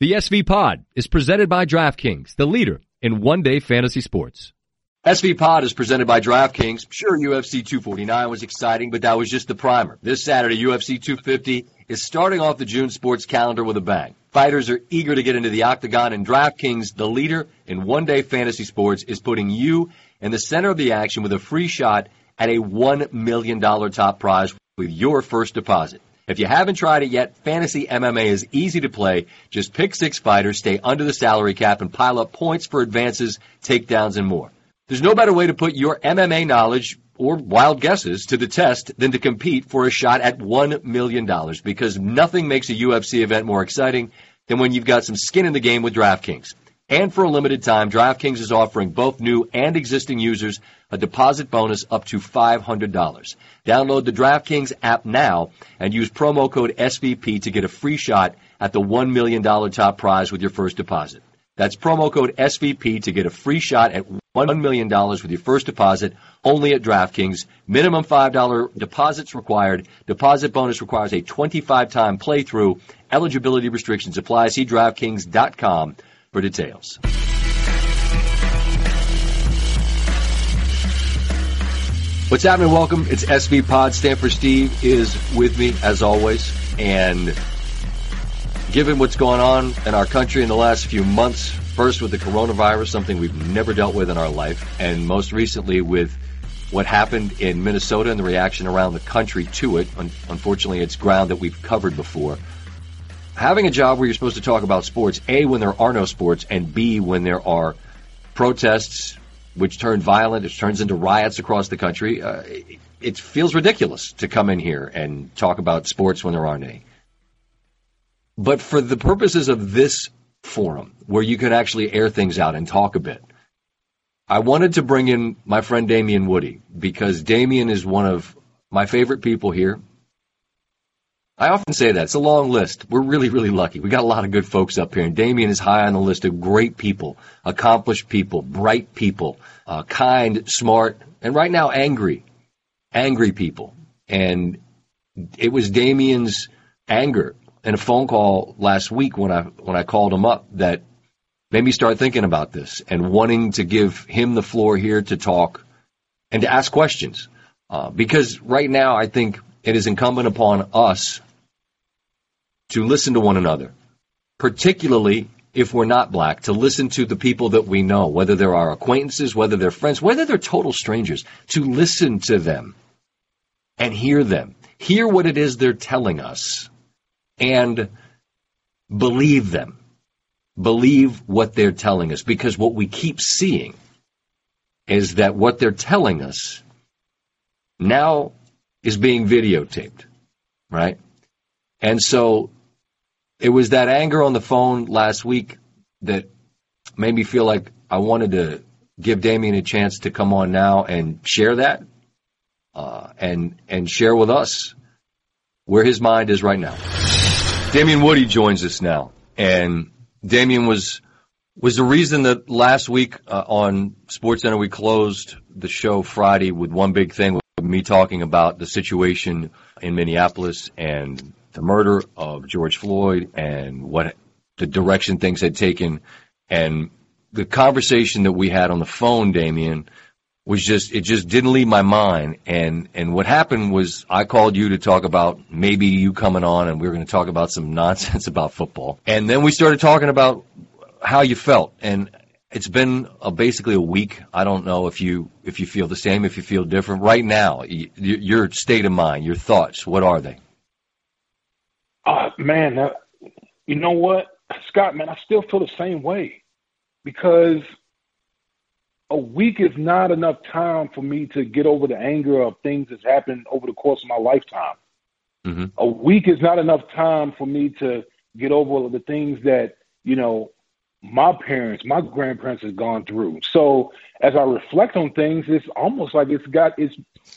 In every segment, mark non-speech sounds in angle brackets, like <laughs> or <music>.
The SV Pod is presented by DraftKings, the leader in one day fantasy sports. SV Pod is presented by DraftKings. Sure, UFC 249 was exciting, but that was just the primer. This Saturday, UFC 250 is starting off the June sports calendar with a bang. Fighters are eager to get into the octagon, and DraftKings, the leader in one day fantasy sports, is putting you in the center of the action with a free shot at a $1 million top prize with your first deposit. If you haven't tried it yet, Fantasy MMA is easy to play. Just pick six fighters, stay under the salary cap, and pile up points for advances, takedowns, and more. There's no better way to put your MMA knowledge or wild guesses to the test than to compete for a shot at $1 million because nothing makes a UFC event more exciting than when you've got some skin in the game with DraftKings. And for a limited time, DraftKings is offering both new and existing users a deposit bonus up to $500. Download the DraftKings app now and use promo code SVP to get a free shot at the $1 million top prize with your first deposit. That's promo code SVP to get a free shot at $1 million with your first deposit only at DraftKings. Minimum $5 deposits required. Deposit bonus requires a 25 time playthrough. Eligibility restrictions apply. See DraftKings.com for details. What's happening? Welcome. It's SV Pod. Stanford Steve is with me as always. And given what's going on in our country in the last few months, first with the coronavirus, something we've never dealt with in our life, and most recently with what happened in Minnesota and the reaction around the country to it. Unfortunately, it's ground that we've covered before having a job where you're supposed to talk about sports, A, when there are no sports, and B, when there are protests which turn violent, it turns into riots across the country, uh, it, it feels ridiculous to come in here and talk about sports when there aren't any. But for the purposes of this forum, where you can actually air things out and talk a bit, I wanted to bring in my friend Damien Woody because Damien is one of my favorite people here. I often say that. It's a long list. We're really, really lucky. We got a lot of good folks up here, and Damien is high on the list of great people, accomplished people, bright people, uh, kind, smart, and right now angry, angry people. And it was Damien's anger in a phone call last week when I when I called him up that made me start thinking about this and wanting to give him the floor here to talk and to ask questions. Uh, because right now, I think it is incumbent upon us to listen to one another, particularly if we're not black, to listen to the people that we know, whether they're our acquaintances, whether they're friends, whether they're total strangers, to listen to them and hear them, hear what it is they're telling us, and believe them. Believe what they're telling us, because what we keep seeing is that what they're telling us now is being videotaped, right? And so it was that anger on the phone last week that made me feel like I wanted to give Damien a chance to come on now and share that, uh, and and share with us where his mind is right now. Damien Woody joins us now, and Damien was was the reason that last week uh, on SportsCenter we closed the show Friday with one big thing, with me talking about the situation in Minneapolis and the murder of George Floyd and what the direction things had taken. And the conversation that we had on the phone, Damien, was just it just didn't leave my mind. And and what happened was I called you to talk about maybe you coming on, and we were going to talk about some <laughs> nonsense about football. And then we started talking about how you felt, and it's been a, basically a week. I don't know if you if you feel the same, if you feel different right now. Y- your state of mind, your thoughts, what are they? Uh, man, uh, you know what, Scott, man, I still feel the same way because a week is not enough time for me to get over the anger of things that's happened over the course of my lifetime. Mm-hmm. A week is not enough time for me to get over the things that, you know, my parents, my grandparents have gone through. So as I reflect on things, it's almost like it's got it's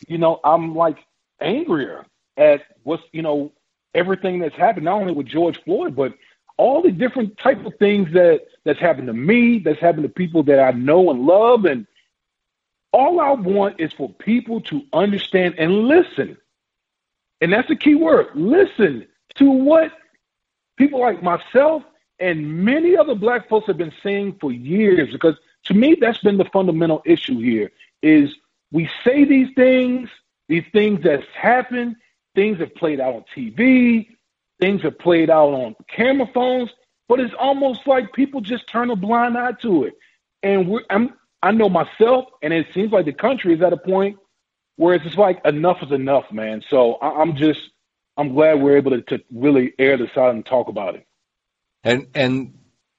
you know, I'm like angrier at what's you know, everything that's happened, not only with George Floyd, but all the different type of things that that's happened to me, that's happened to people that I know and love, and all I want is for people to understand and listen. And that's the key word: listen to what people like myself and many other black folks have been saying for years, because to me, that's been the fundamental issue here is we say these things, these things that's happened, things have played out on TV, things have played out on camera phones, but it's almost like people just turn a blind eye to it. And we're, I'm, I know myself, and it seems like the country is at a point where it's just like enough is enough, man. So I, I'm just, I'm glad we're able to, to really air this out and talk about it. And and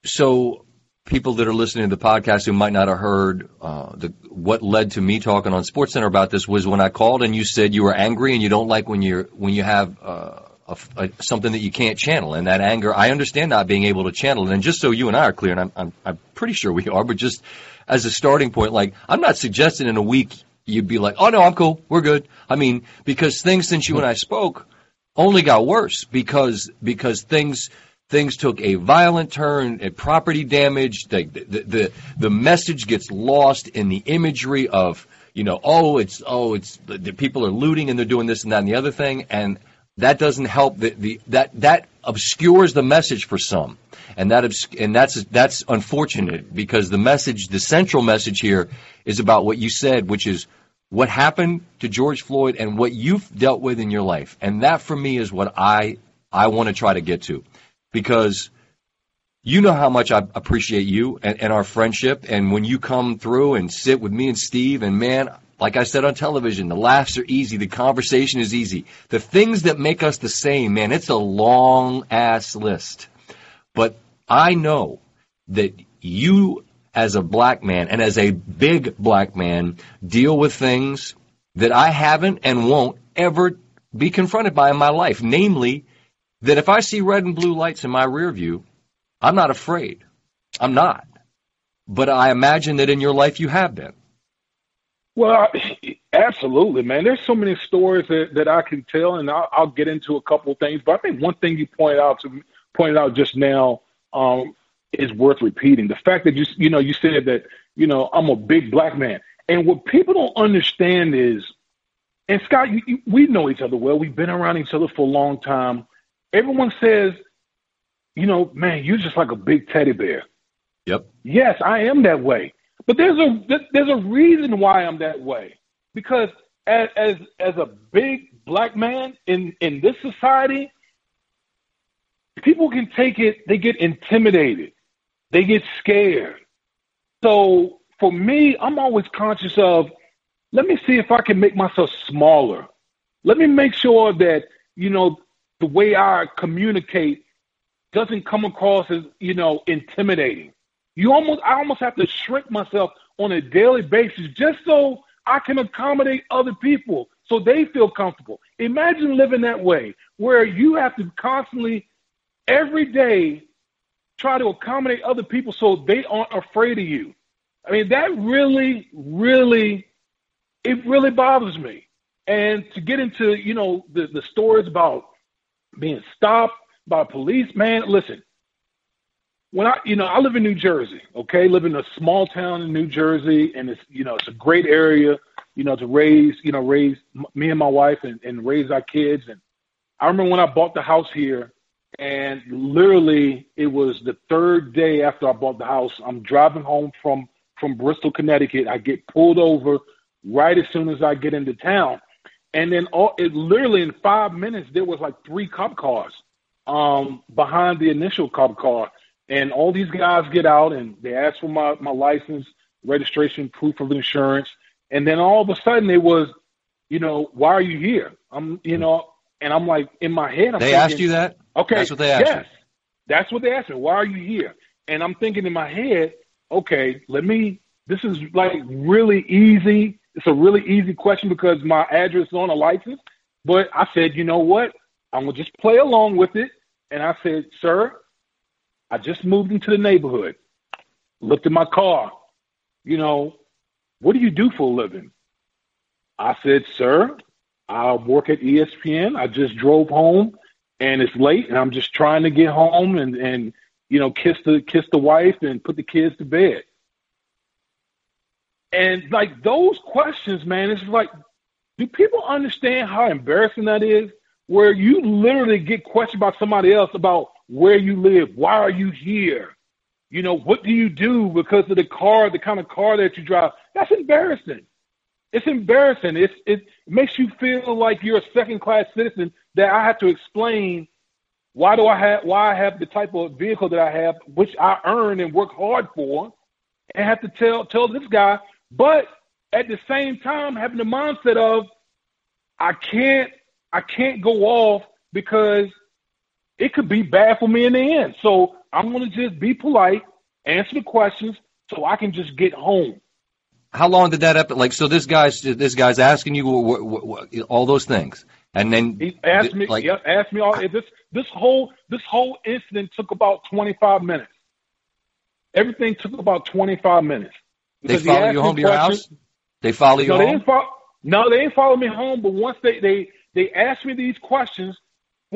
so people that are listening to the podcast who might not have heard uh, the, what led to me talking on SportsCenter about this was when I called and you said you were angry and you don't like when you're when you have uh, a, a, something that you can't channel and that anger. I understand not being able to channel it. And just so you and I are clear, and I'm I'm, I'm pretty sure we <laughs> are, but just as a starting point, like I'm not suggesting in a week you'd be like, oh no, I'm cool, we're good. I mean, because things since you and I spoke only got worse because because things things took a violent turn at property damage. The, the, the, the, message gets lost in the imagery of, you know, oh, it's, oh, it's, the, people are looting and they're doing this and that and the other thing. And that doesn't help the, the that, that obscures the message for some. And that, and that's, that's unfortunate because the message, the central message here is about what you said, which is what happened to George Floyd and what you've dealt with in your life. And that for me is what I, I want to try to get to because you know how much I appreciate you and, and, our friendship. And when you come through and sit with me and Steve, and man, like I said on television, the laughs are easy, the conversation is easy. The things that make us the same, man, it's a long ass list. But I know that you, as a black man and as a big black man, deal with things that I haven't and won't ever be confronted by in my life, namely that if I see red and blue lights in my rear view, I'm not afraid. I'm not. But I imagine that in your life you have been. Well, absolutely, man. There's so many stories that, that I can tell, and I'll, I'll get into a couple of things. But I think one thing you pointed out to pointed out just now um, is worth repeating. The fact that you you know you said that you know I'm a big black man, and what people don't understand is, and Scott, you, you, we know each other well. We've been around each other for a long time everyone says, you know, man, you're just like a big teddy bear. Yep. Yes, I am that way. But there's a there's a reason why I'm that way. Because as as, as a big black man in in this society, people can take it. They get intimidated. They get scared. So for me, I'm always conscious of. Let me see if I can make myself smaller. Let me make sure that you know the way I communicate doesn't come across as, you know, intimidating. You almost I almost have to shrink myself on a daily basis just so I can accommodate other people so they feel comfortable. Imagine living that way where you have to constantly every day try to accommodate other people so they aren't afraid of you. I mean, that really, really, it really bothers me. And to get into, you know, the, the stories about being stopped by police. Man, listen, when I, you know, I live in New Jersey, okay, live in a small town in New Jersey, and it's, you know, it's a great area, you know, to raise, you know, raise me and my wife and, and raise our kids. And I remember when I bought the house here, and literally it was the third day after I bought the house. I'm driving home from from Bristol, Connecticut. I get pulled over right as soon as I get into town. And then all it literally in five minutes there was like three cop cars um, behind the initial cop car, and all these guys get out and they ask for my my license, registration, proof of insurance, and then all of a sudden it was, you know, why are you here? I'm, you know, and I'm like in my head. I'm they thinking, asked you that. Okay, that's what they asked. Yes, you. that's what they asked me. Why are you here? And I'm thinking in my head, okay, let me. This is like really easy it's a really easy question because my address is on a license. But I said, you know what? I'm gonna just play along with it. And I said, sir, I just moved into the neighborhood. Looked at my car. You know, what do you do for a living? I said, sir, I work at ESPN. I just drove home and it's late and I'm just trying to get home and, and you know, kiss the kiss the wife and put the kids to bed. And like those questions, man, it's like, do people understand how embarrassing that is? Where you literally get questioned by somebody else about where you live. Why are you here? You know, what do you do because of the car, the kind of car that you drive? That's embarrassing. It's embarrassing. It's, it makes you feel like you're a second class citizen that I have to explain why do I have why I have the type of vehicle that I have, which I earn and work hard for, and have to tell tell this guy. But at the same time, having the mindset of I can't I can't go off because it could be bad for me in the end. So I'm going to just be polite, answer the questions, so I can just get home. How long did that happen? Like, so this guy's this guy's asking you what, what, what, all those things, and then he asked me, like, asked me all this. This whole this whole incident took about 25 minutes. Everything took about 25 minutes. They follow you home to your house. They follow you no, home. They no, they didn't follow me home. But once they they they asked me these questions,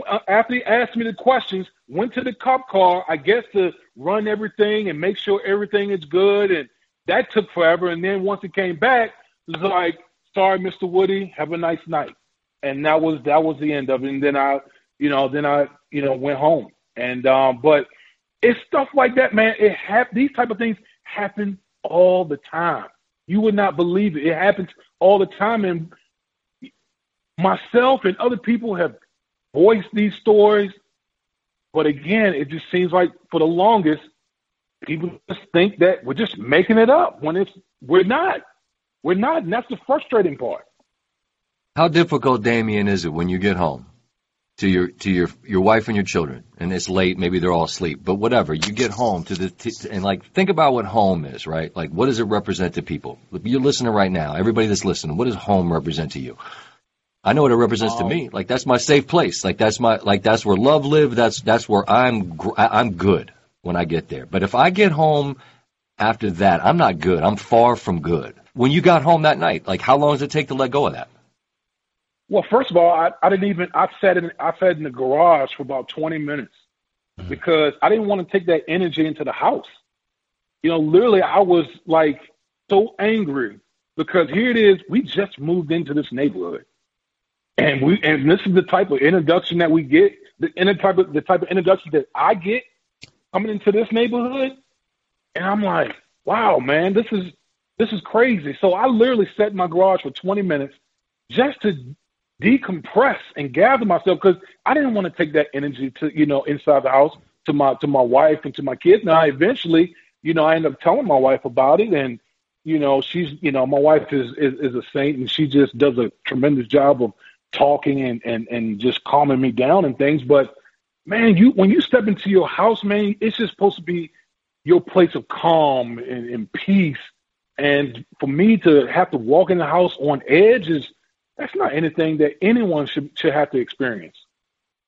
uh, after they asked me the questions, went to the cop car, I guess to run everything and make sure everything is good. And that took forever. And then once it came back, it was like, sorry, Mr. Woody, have a nice night. And that was, that was the end of it. And then I, you know, then I, you know, went home. And, um, but it's stuff like that, man. It hap- these type of things happen all the time. You would not believe it. It happens all the time. And myself and other people have voiced these stories. But again, it just seems like for the longest, people just think that we're just making it up when it's we're not. We're not, and that's the frustrating part. How difficult, Damien, is it when you get home to your to your your wife and your children, and it's late, maybe they're all asleep, but whatever. You get home to the to, and like think about what home is, right? Like what does it represent to people? You're listening right now. Everybody that's listening, what does home represent to you? I know what it represents to oh. me. Like that's my safe place. Like that's my like that's where love lives. That's that's where I'm I'm good when I get there. But if I get home after that, I'm not good. I'm far from good. When you got home that night, like how long does it take to let go of that? Well, first of all, I, I didn't even I sat in I sat in the garage for about 20 minutes mm-hmm. because I didn't want to take that energy into the house. You know, literally, I was like so angry because here it is. We just moved into this neighborhood and we and this is the type of introduction that we get, the inner type of the type of introduction that I get coming into this neighborhood. And I'm like, wow, man, this is this is crazy. So I literally sat in my garage for 20 minutes just to decompress and gather myself because I didn't want to take that energy to you know inside the house to my to my wife and to my kids. Now eventually, you know, I end up telling my wife about it and you know she's you know my wife is, is is a saint and she just does a tremendous job of talking and, and, and just calming me down and things. But man, you when you step into your house, man, it's just supposed to be your place of calm and, and peace. And for me to have to walk in the house on edge is that's not anything that anyone should should have to experience.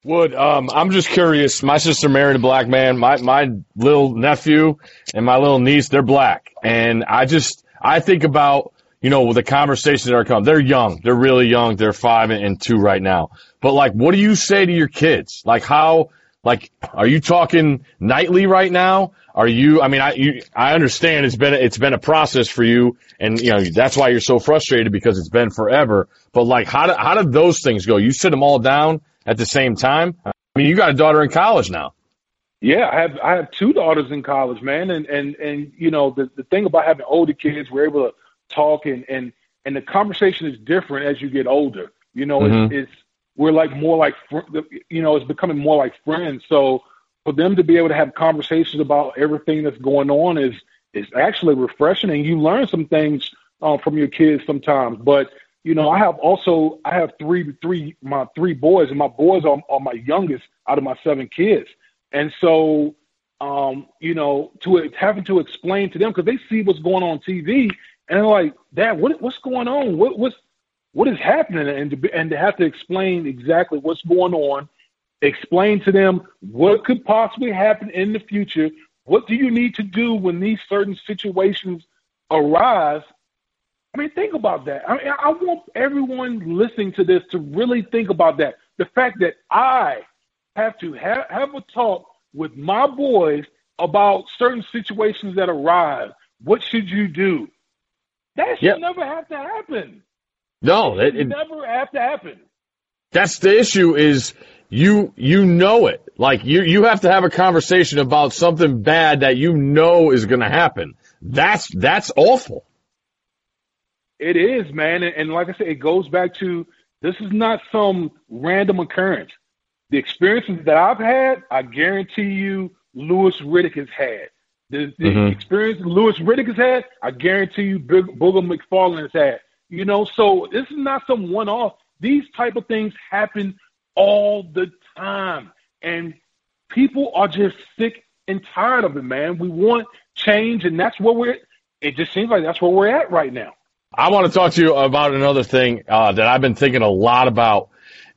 Wood, um, I'm just curious. My sister married a black man. My my little nephew and my little niece, they're black, and I just I think about you know, the conversations that are coming. They're young. They're really young. They're five and two right now. But like, what do you say to your kids? Like how, like, are you talking nightly right now? Are you, I mean, I, you, I understand it's been, it's been a process for you and, you know, that's why you're so frustrated because it's been forever. But like, how do, how did those things go? You sit them all down at the same time? I mean, you got a daughter in college now. Yeah, I have I have two daughters in college, man, and and and you know the the thing about having older kids, we're able to talk and and and the conversation is different as you get older. You know, mm-hmm. it's, it's we're like more like you know, it's becoming more like friends. So for them to be able to have conversations about everything that's going on is is actually refreshing, and you learn some things uh, from your kids sometimes. But you know, I have also I have three three my three boys, and my boys are, are my youngest out of my seven kids, and so um, you know, to having to explain to them because they see what's going on TV and they're like, Dad, what what's going on? What what's what is happening? And to and to have to explain exactly what's going on, explain to them what could possibly happen in the future. What do you need to do when these certain situations arise? I mean, think about that. I mean, I want everyone listening to this to really think about that. The fact that I have to have, have a talk with my boys about certain situations that arise. What should you do? That should yep. never have to happen. No, it, it never have to happen. That's the issue. Is you you know it. Like you you have to have a conversation about something bad that you know is going to happen. That's that's awful. It is, man, and, and like I said, it goes back to this is not some random occurrence. The experiences that I've had, I guarantee you, Louis Riddick has had. The, the mm-hmm. experience Louis Riddick has had, I guarantee you, Big, Booger McFarland has had. You know, so this is not some one-off. These type of things happen all the time, and people are just sick and tired of it, man. We want change, and that's where we're. It just seems like that's where we're at right now. I want to talk to you about another thing uh, that I've been thinking a lot about,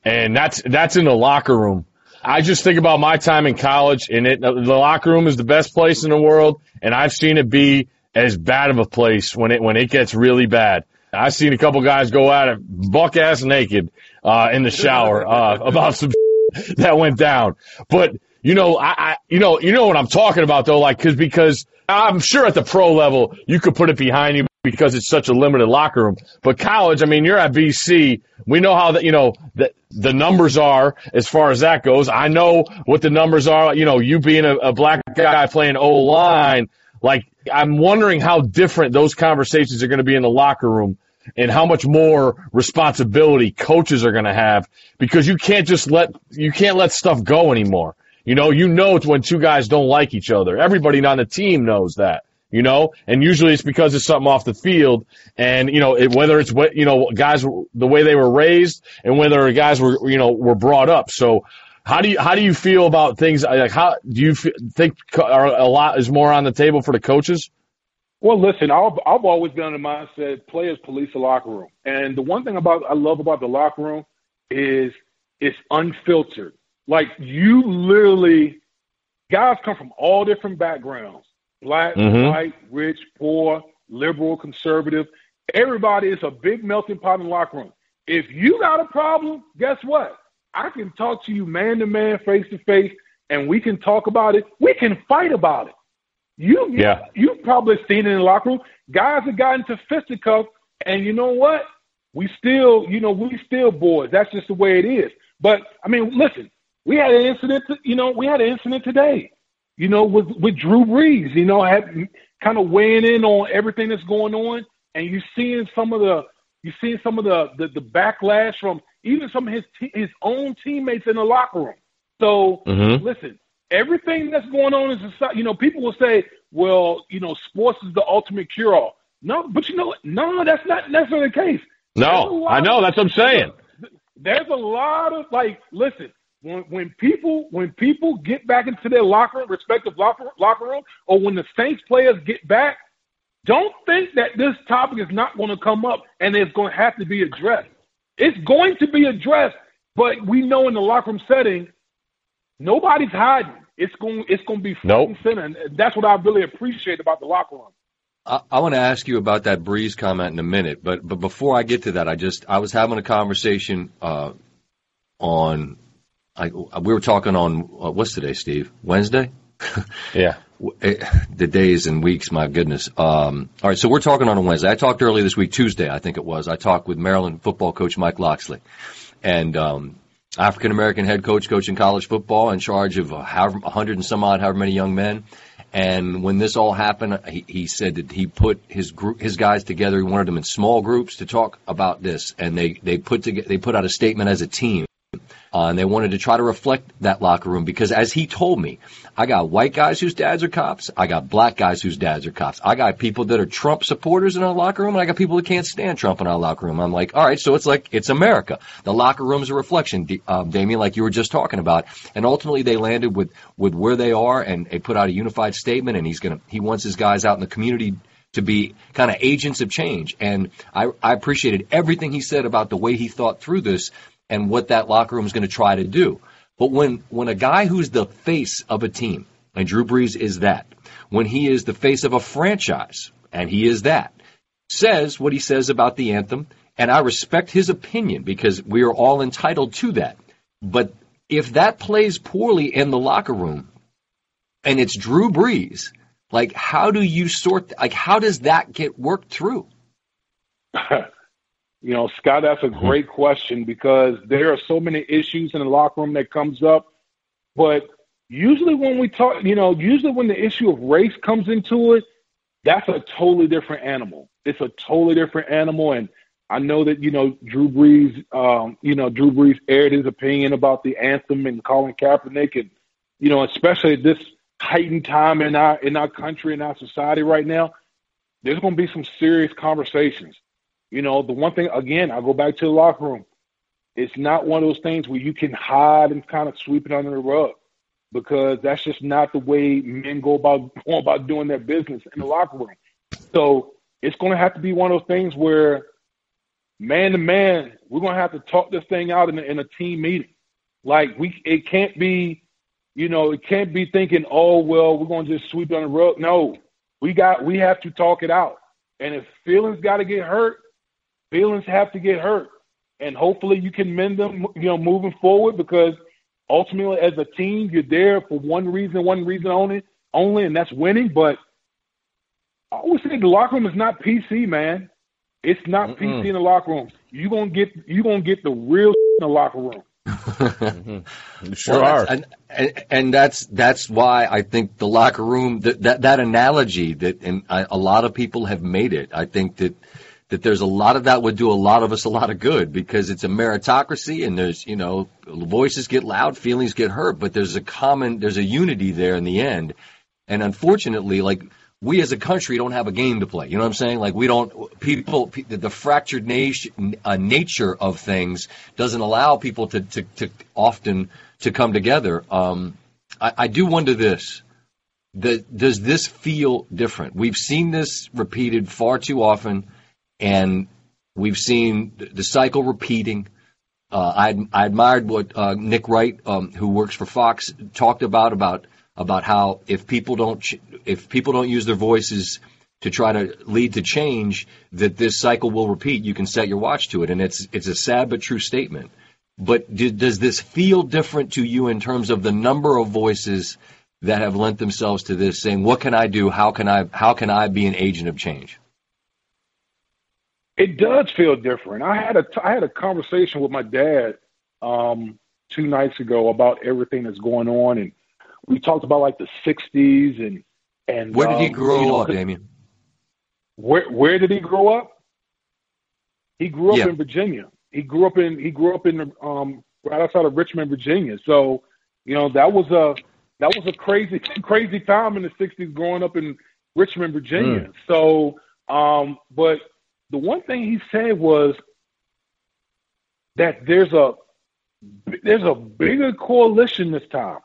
and that's that's in the locker room. I just think about my time in college, and it the locker room is the best place in the world, and I've seen it be as bad of a place when it when it gets really bad. I've seen a couple guys go at it buck ass naked uh, in the shower uh, <laughs> about some <laughs> that went down. But you know, I, I you know you know what I'm talking about though, like because because I'm sure at the pro level you could put it behind you because it's such a limited locker room. But college, I mean, you're at BC. We know how that you know the the numbers are as far as that goes. I know what the numbers are. You know, you being a, a black guy playing O line, like I'm wondering how different those conversations are going to be in the locker room and how much more responsibility coaches are going to have because you can't just let you can't let stuff go anymore. You know, you know it's when two guys don't like each other. Everybody on the team knows that. You know, and usually it's because it's something off the field, and you know it, whether it's what you know guys the way they were raised and whether guys were you know were brought up. So how do you how do you feel about things like how do you think a lot is more on the table for the coaches? Well, listen, I've, I've always been on the mindset players police the locker room. And the one thing about I love about the locker room is it's unfiltered. Like you literally, guys come from all different backgrounds black, mm-hmm. white, rich, poor, liberal, conservative. Everybody is a big melting pot in the locker room. If you got a problem, guess what? I can talk to you man to man, face to face, and we can talk about it. We can fight about it. You yeah. you've probably seen it in the locker room. Guys have gotten to fisticuffs, and you know what? We still, you know, we still boys. That's just the way it is. But I mean, listen, we had an incident. You know, we had an incident today. You know, with with Drew Brees. You know, had kind of weighing in on everything that's going on, and you seeing some of the you seeing some of the, the the backlash from even some of his his own teammates in the locker room. So mm-hmm. listen, everything that's going on in society, you know, people will say, well, you know, sports is the ultimate cure all. No, but you know what? No, that's not necessarily the case. No, I know. That's what I'm saying. There's a lot of like, listen, when, when people when people get back into their locker room, respective locker locker room, or when the Saints players get back, don't think that this topic is not going to come up and it's going to have to be addressed. It's going to be addressed, but we know in the locker room setting, Nobody's hiding. It's going. It's going to be front nope. and center, and that's what I really appreciate about the locker room. I, I want to ask you about that Brees comment in a minute, but but before I get to that, I just I was having a conversation uh, on. I, we were talking on uh, what's today, Steve? Wednesday. <laughs> yeah. The days and weeks, my goodness. Um, all right, so we're talking on a Wednesday. I talked earlier this week, Tuesday, I think it was. I talked with Maryland football coach Mike Locksley, and um, African American head coach coaching college football in charge of however, 100 and some odd, however many young men. And when this all happened, he, he said that he put his group, his guys together. He wanted them in small groups to talk about this, and they they put together, they put out a statement as a team uh, and they wanted to try to reflect that locker room because, as he told me, I got white guys whose dads are cops. I got black guys whose dads are cops. I got people that are Trump supporters in our locker room, and I got people that can't stand Trump in our locker room. I'm like, all right, so it's like it's America. The locker room is a reflection, uh, Damien, like you were just talking about. And ultimately, they landed with with where they are, and they put out a unified statement. And he's gonna he wants his guys out in the community to be kind of agents of change. And I, I appreciated everything he said about the way he thought through this and what that locker room is going to try to do. But when, when a guy who's the face of a team, and Drew Brees is that, when he is the face of a franchise, and he is that, says what he says about the anthem, and I respect his opinion because we are all entitled to that. But if that plays poorly in the locker room, and it's Drew Brees, like how do you sort like how does that get worked through? <laughs> You know, Scott, that's a Mm-hmm. great question because there are so many issues in the locker room that comes up. But usually when we talk, you know, usually when the issue of race comes into it, that's a totally different animal. It's a totally different animal. And I know that, you know, Drew Brees, um, you know, Drew Brees aired his opinion about the anthem and Colin Kaepernick and, you know, especially at this heightened time in our in our country and our society right now, there's gonna be some serious conversations. You know, the one thing again, I go back to the locker room. It's not one of those things where you can hide and kind of sweep it under the rug because that's just not the way men go about <laughs> go about doing their business in the locker room. So it's going to have to be one of those things where, man to man, we're going to have to talk this thing out in a, in a team meeting. Like we, it can't be, you know, it can't be thinking, oh well, we're going to just sweep it on the rug. No, we got, we have to talk it out. And if feelings got to get hurt, feelings have to get hurt. And hopefully you can mend them, you know, moving forward because ultimately as a team, you're there for one reason, one reason only, only, and that's winning. But I always say the locker room is not PC, man. It's not Mm-mm. PC in the locker room. You gonna get you gonna get the real <laughs> in the locker room. Mm-hmm. Sure Well, are. that's- And, and and that's that's why I think the locker room that that, that analogy that and I, a lot of people have made it. I think that that there's a lot of that would do a lot of us a lot of good because it's a meritocracy and there's you know voices get loud, feelings get hurt, but there's a common there's a unity there in the end. And unfortunately, like we as a country don't have a game to play. You know what I'm saying? Like we don't people pe- the fractured nation, uh, nature of things doesn't allow people to to, to often to come together. Um, I, I do wonder this. The, does this feel different? We've seen this repeated far too often, and we've seen the- cycle repeating. Uh, I, I admired what uh, Nick Wright, um, who works for Fox, talked about about about how if people don't ch- if people don't use their voices to try to lead to change, that this cycle will repeat. You can set your watch to it, and it's it's a sad but true statement. But do, does this feel different to you in terms of the number of voices that have lent themselves to this, saying, "What can I do? How can I how can I be an agent of change?" It does feel different. I had a I had a conversation with my dad um, two nights ago about everything that's going on, and we talked about like the '60s and and Where did he um, grow you know, up, Damien? Where where did he grow up? He grew up Yeah. in Virginia. He grew up in he grew up in um right outside of Richmond, Virginia. So, you know, that was a that was a crazy <laughs> crazy time in the sixties growing up in Richmond, Virginia. So um but the one thing he said was that there's a there's a bigger coalition this time.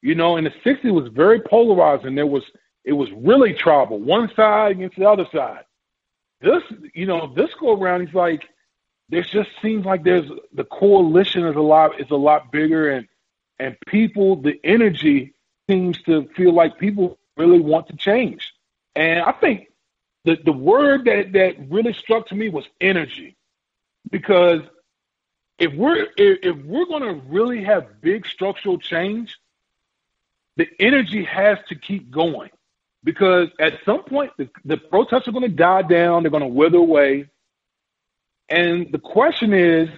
You know, in the sixties was very polarized and there was it was really tribal, one side against the other side. This, you know, this go around, he's like, there just seems like there's the coalition is a lot is a lot bigger, and and people, the energy seems to feel like people really want to change. And I think the the word that that really struck to me was energy, because if we're if, if we're to really have big structural change, the energy has to keep going because at some point the, the protests are to die down, they're to wither away. And the question is,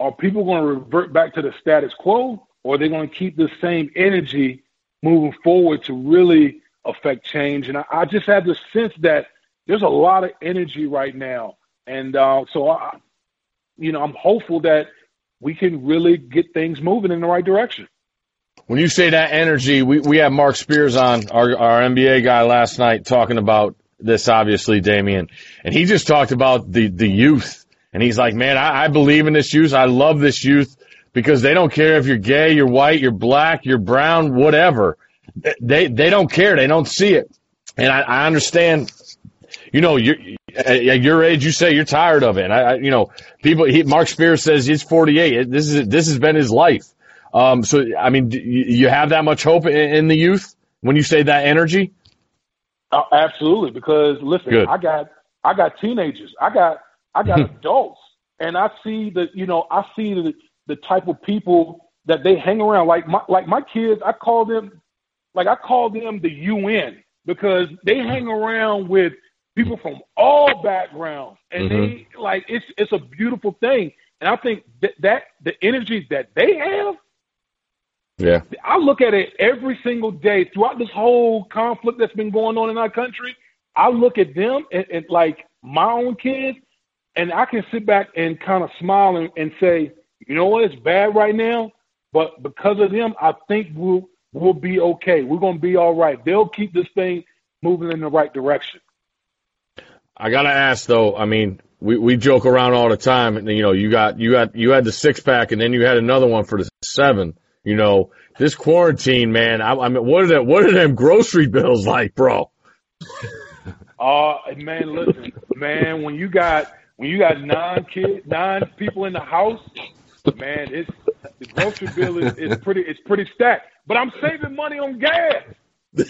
are people to revert back to the status quo or are they to keep the same energy moving forward to really affect change? And I, I just have the sense that there's a lot of energy right now. And uh, so, I, you know, I'm hopeful that we can really get things moving in the right direction. When you say that energy, we, we had Marc Spears on, our, our NBA guy last night talking about this, obviously, Damien. And he just talked about the, the youth. And he's like, man, I, I believe in this youth. I love this youth because they don't care if you're gay, you're white, you're black, you're brown, whatever. They, they don't care. They don't see it. And I, I understand, you know, you're, at your age, you say you're tired of it. And I, I you know, people, he, Marc Spears says he's 48. This is, this has been his life. Um, so, I mean, you have that much hope in, in the youth when you say that energy? Uh, absolutely, because listen, Good. I got I got teenagers, I got I got <laughs> adults, and I see the you know I see the the type of people that they hang around. Like my like my kids, I call them like I call them the UN because they hang around with people from all backgrounds, and Mhm. they like it's it's a beautiful thing. And I think that, that the energy that they have, Yeah. I look at it every single day throughout this whole conflict that's been going on in our country. I look at them and, and like my own kids, and I can sit back and kind of smile and, and say, you know what, it's bad right now, but because of them, I think we'll we'll be okay. We're gonna be all right. They'll keep this thing moving in the right direction. I gotta ask though. I mean, we we joke around all the time, and you know, you got you got you had the six pack, and then you had another one for the seven. You know, this quarantine, man. I, I mean, what are that? What are them grocery bills <laughs> like, bro? <laughs> Uh man, listen, man, when you got when you got nine kids, nine people in the house, man, it's the grocery bill is, is pretty it's pretty stacked. But I'm saving money on gas. Mean,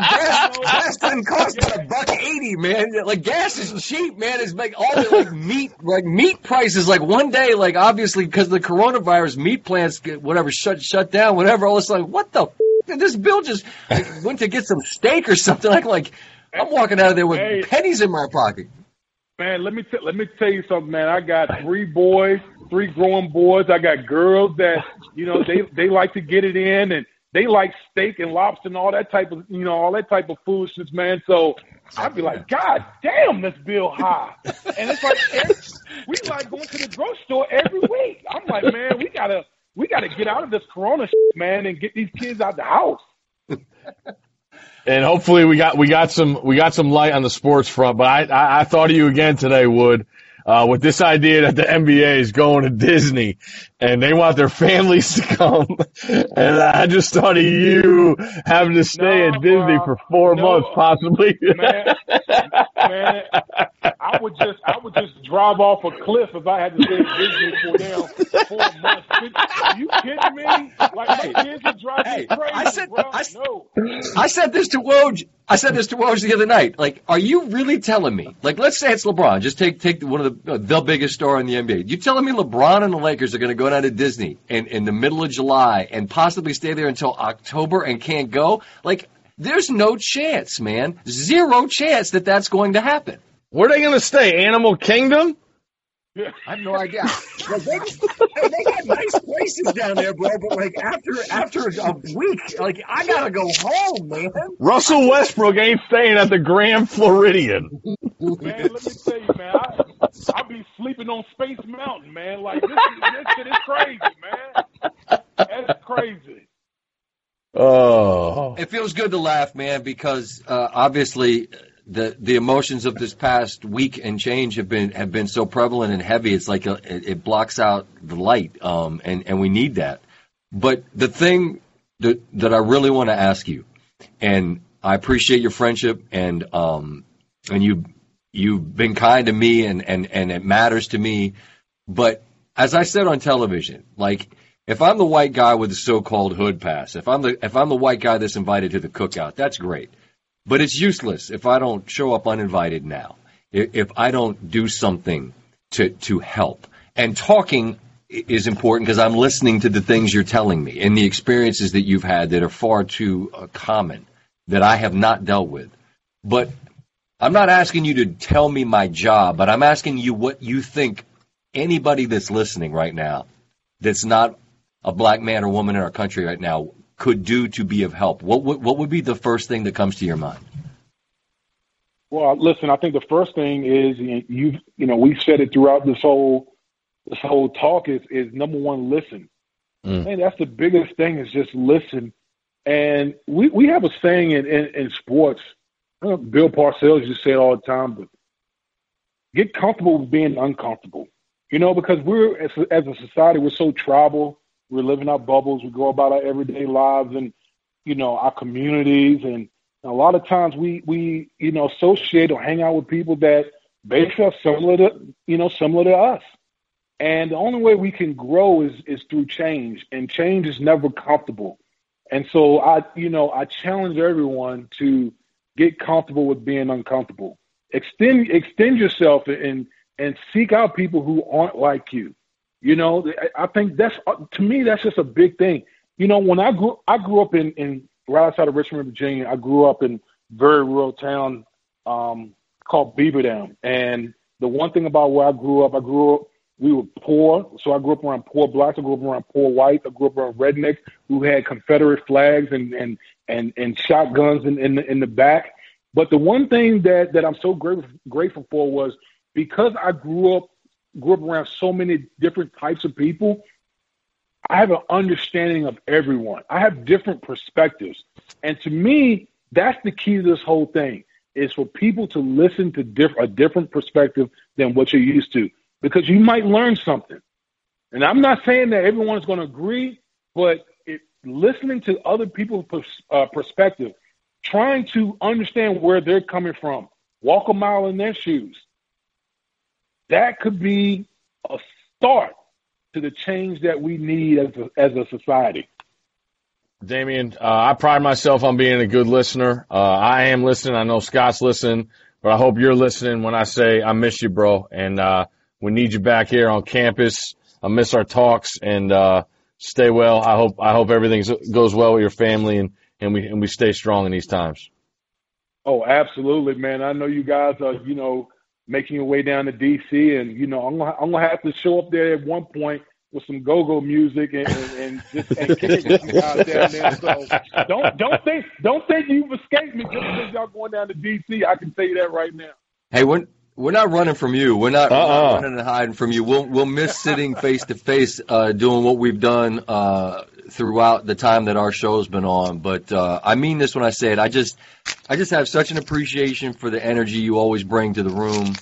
gas, gas doesn't cost but a buck eighty, man. Like gas is cheap, man. It's like all the like meat, like meat prices. Like one day, like obviously because of the coronavirus, meat plants get whatever shut shut down, whatever. All of a sudden, what the? F- did this bill just like, went to get some steak or something. <laughs> Like like I'm walking out of there with pennies in my pocket. Man, let me t- let me tell you something, man. I got three boys, three growing boys. I got girls that you know they they like to get it in, and they like steak and lobster and all that type of you know all that type of foolishness, man. So I'd be like, God damn, this bill high, and it's like every, we like going to the grocery store every week. I'm like, man, we gotta we gotta get out of this Corona, shit, man, and get these kids out the house. And hopefully we got we got some we got some light on the sports front. But I I, I thought of you again today, Wood, uh, with this idea that the NBA is going to Disney and they want their families to come. <laughs> and I just thought of you having to stay No, at Disney bro. for four No. months, possibly. man, man, I would just I would just drive off a cliff if I had to stay at Disney for now four months. Are you kidding me? Like my kids would drive Hey, crazy, I said- bro. I s- no. I said this to Woj. I said this to Woj the other night. Like, are you really telling me? Like, let's say it's LeBron. Just take take one of the uh, the biggest star in the NBA. You telling me LeBron and the Lakers are going to go down to Disney in in the middle of July and possibly stay there until October and can't go? Like, there's no chance, man. Zero chance that that's going to happen. Where are they going to stay? Animal Kingdom? I have no idea. <laughs> Like, they, they got nice places down there, bro. But like after after a week, like I gotta go home, man. Russell Westbrook ain't staying at the Grand Floridian. Man, let me tell you, man, I I be sleeping on Space Mountain, man. Like this, this shit is crazy, man. That's crazy. Oh. It feels good to laugh, man, because uh, obviously the the emotions of this past week and change have been have been so prevalent and heavy. It's like a, it, it blocks out the light, um, and and we need that. But the thing that that I really want to ask you, and I appreciate your friendship, and um, and you you've been kind to me, and and and it matters to me. But as I said on television, like if I'm the white guy with the so-called hood pass, if I'm the if I'm the white guy that's invited to the cookout, that's great. But it's useless if I don't show up uninvited now. If, I don't do something to to help. And talking is important because I'm listening to the things you're telling me and the experiences that you've had that are far too uh, common that I have not dealt with. But I'm not asking you to tell me my job, but I'm asking you what you think anybody that's listening right now that's not a black man or woman in our country right now could do to be of help. What would, what would be the first thing that comes to your mind? Well, listen, I think the first thing is you you know we've said it throughout this whole this whole talk is is number one listen. Mm. Man, that's the biggest thing is just listen. And we we have a saying in in, in sports. Uh, Bill Parcells used to say it all the time, but get comfortable with being uncomfortable. You know, because we're as a, as a society we're so tribal. We're living our bubbles. We go about our everyday lives and you know our communities and a lot of times we we you know associate or hang out with people that basically are similar to you know similar to us. And the only way we can grow is is through change, and change is never comfortable. And so I you know I challenge everyone to get comfortable with being uncomfortable. Extend extend yourself and and seek out people who aren't like you. You know, I- think that's to me that's just a big thing. You know, when I grew I grew up in in right outside of Richmond, Virginia. I grew up in very rural town um, called Beaver Dam. And the one thing about where I grew up, I grew up, we were poor. So I grew up around poor blacks. I grew up around poor whites. I grew up around rednecks who had Confederate flags and, and, and, and shotguns in, in, the, in the back. But the one thing that, that I'm so grateful, grateful for was because I grew up, grew up around so many different types of people, I have an understanding of everyone. I have different perspectives. And to me, that's the key to this whole thing is for people to listen to diff- a different perspective than what you're used to because you might learn something. And I'm not saying that everyone's going to agree, but it, listening to other people's pers- uh, perspective, trying to understand where they're coming from, walk a mile in their shoes, that could be a start to the change that we need as a, as a society. Damien, uh, I pride myself on being a good listener. Uh, I am listening. I know Scott's listening, but I hope you're listening when I say I miss you, bro. And, uh, we need you back here on campus. I miss our talks and, uh, stay well. I hope, I hope everything goes well with your family and, and we, and we stay strong in these times. Oh, absolutely, man. I know you guys are, you know, making your way down to DC and, you know, I'm going to, I'm going to have to show up there at one point with some go-go music and, and, and just and kick it you guys down there. So don't don't think don't think you've escaped me just because y'all going down to DC. I can tell you that right now. Hey, we're we're not running from you. We're not, uh-uh. we're not running and hiding from you. We'll we'll miss sitting face to face doing what we've done uh, throughout the time that our show's been on. But uh, I mean this when I say it. I just I just have such an appreciation for the energy you always bring to the room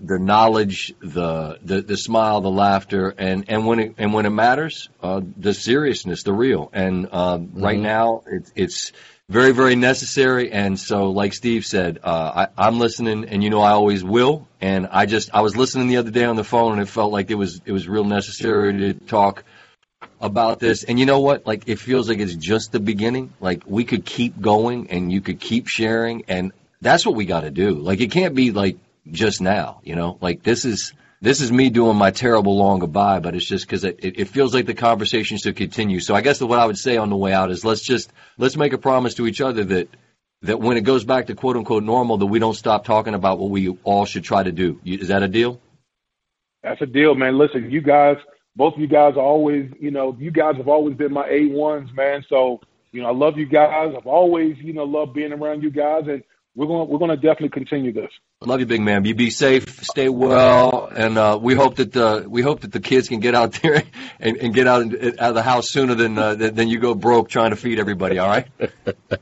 the knowledge, the, the the smile, the laughter, and and when it and when it matters, uh, the seriousness, the real. And uh, mm-hmm. right now, it's it's very very necessary. And so, like Steve said, uh, I, I'm listening, and you know I always will. And I just I was listening the other day on the phone, and it felt like it was it was real necessary to talk about this. And you know what? Like it feels like it's just the beginning. Like we could keep going, and you could keep sharing, and that's what we got to do. Like it can't be like just now. You know, like this is this is me doing my terrible long goodbye, but it's just because it, it, feels like the conversation should continue. So I guess what I would say on the way out is let's just let's make a promise to each other that that when it goes back to quote unquote normal, that we don't stop talking about what we all should try to do. Is that a deal? That's a deal, man. Listen, you guys, both of you guys are always, you know, you guys have always been my A ones, man. So you know, I love you guys. I've always, you know, loved being around you guys, and we're going we're going to definitely continue this. Love you, big man. You be safe, stay well, and uh, we hope that the we hope that the kids can get out <laughs> there and, and get out, out of the house sooner than uh, than you go broke trying to feed everybody. All right,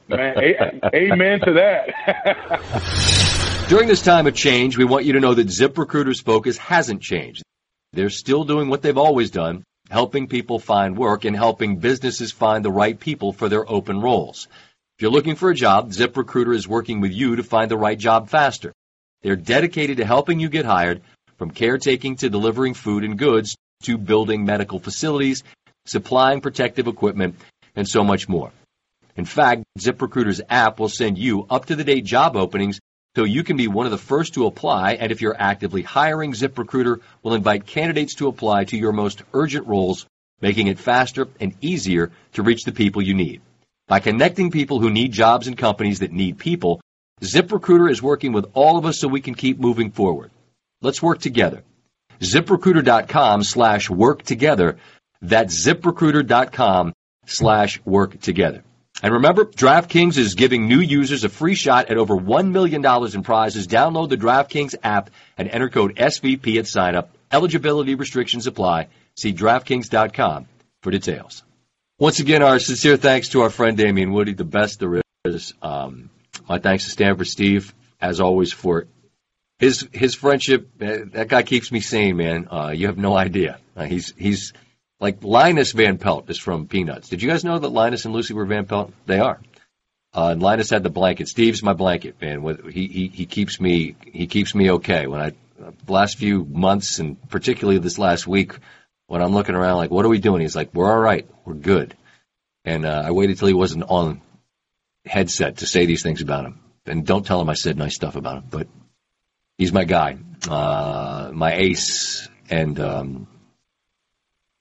man. A- amen to that. <laughs> During this time of change, we want you to know that ZipRecruiter's focus hasn't changed. They're still doing what they've always done, helping people find work and helping businesses find the right people for their open roles. If you're looking for a job, ZipRecruiter is working with you to find the right job faster. They're dedicated to helping you get hired from caretaking to delivering food and goods to building medical facilities, supplying protective equipment, and so much more. In fact, ZipRecruiter's app will send you up to the date job openings so you can be one of the first to apply. And if you're actively hiring, ZipRecruiter will invite candidates to apply to your most urgent roles, making it faster and easier to reach the people you need. By connecting people who need jobs and companies that need people, ZipRecruiter is working with all of us so we can keep moving forward. Let's work together. ZipRecruiter.com slash work together. That's ZipRecruiter.com slash work together. And remember, DraftKings is giving new users a free shot at over $1 million in prizes. Download the DraftKings app and enter code SVP at sign up. Eligibility restrictions apply. See DraftKings.com for details. Once again, our sincere thanks to our friend Damien Woody, the best there is. Um, my thanks to Stanford Steve, as always, for his his friendship. Uh, that guy keeps me sane, man. Uh, you have no idea. Uh, he's he's like Linus Van Pelt is from Peanuts. Did you guys know that Linus and Lucy were Van Pelt? They are. Uh, and Linus had the blanket. Steve's my blanket, man. He he he keeps me he keeps me okay. When I the last few months and particularly this last week when I'm looking around like, what are we doing? He's like, we're all right. We're good. And uh, I waited till he wasn't on headset to say these things about him. And don't tell him I said nice stuff about him, but he's my guy, uh, my ace, and um,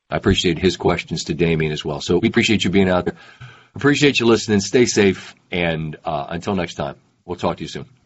I appreciate his questions to Damien as well. So we appreciate you being out there. Appreciate you listening. Stay safe, and uh, until next time, We'll talk to you soon.